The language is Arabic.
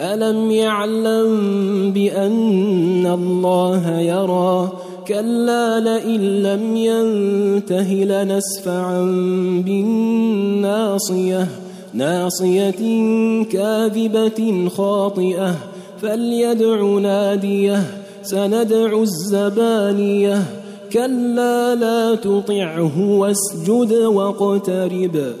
الم يعلم بان الله يرى كلا لئن لم ينته لنسفعا بالناصيه ناصيه كاذبه خاطئه فليدع ناديه سندع الزبانيه كلا لا تطعه واسجد واقترب